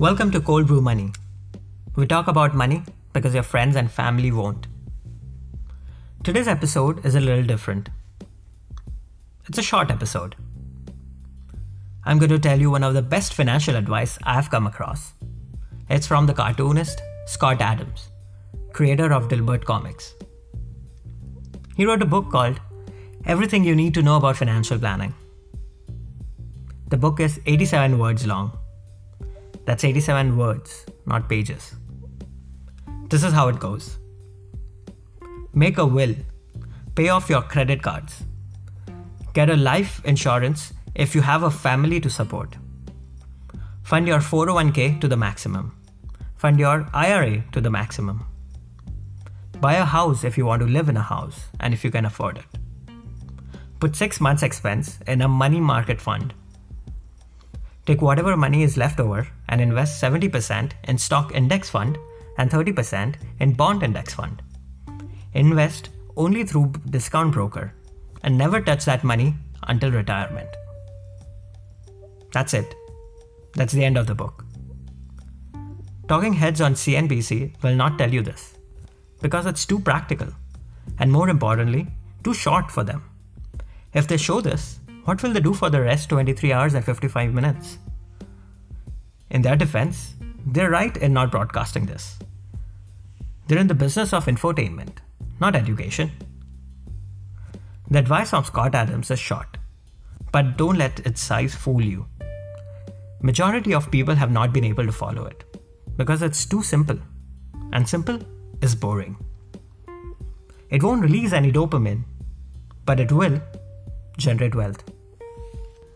Welcome to Cold Brew Money. We talk about money because your friends and family won't. Today's episode is a little different. It's a short episode. I'm going to tell you one of the best financial advice I've come across. It's from the cartoonist Scott Adams, creator of Dilbert Comics. He wrote a book called Everything You Need to Know About Financial Planning. The book is 87 words long that's 87 words, not pages. This is how it goes. Make a will, pay off your credit cards, get a life insurance if you have a family to support, fund your 401k to the maximum, fund your IRA to the maximum, buy a house if you want to live in a house and if you can afford it. Put six months' expense in a money market fund Take whatever money is left over and invest 70% in stock index fund and 30% in bond index fund. Invest only through discount broker and never touch that money until retirement. That's it. That's the end of the book. Talking heads on CNBC will not tell you this because it's too practical and more importantly, too short for them. If they show this, what will they do for the rest 23 hours and 55 minutes? In their defense, they're right in not broadcasting this. They're in the business of infotainment, not education. The advice from Scott Adams is short, but don't let its size fool you. Majority of people have not been able to follow it because it's too simple, and simple is boring. It won't release any dopamine, but it will generate wealth.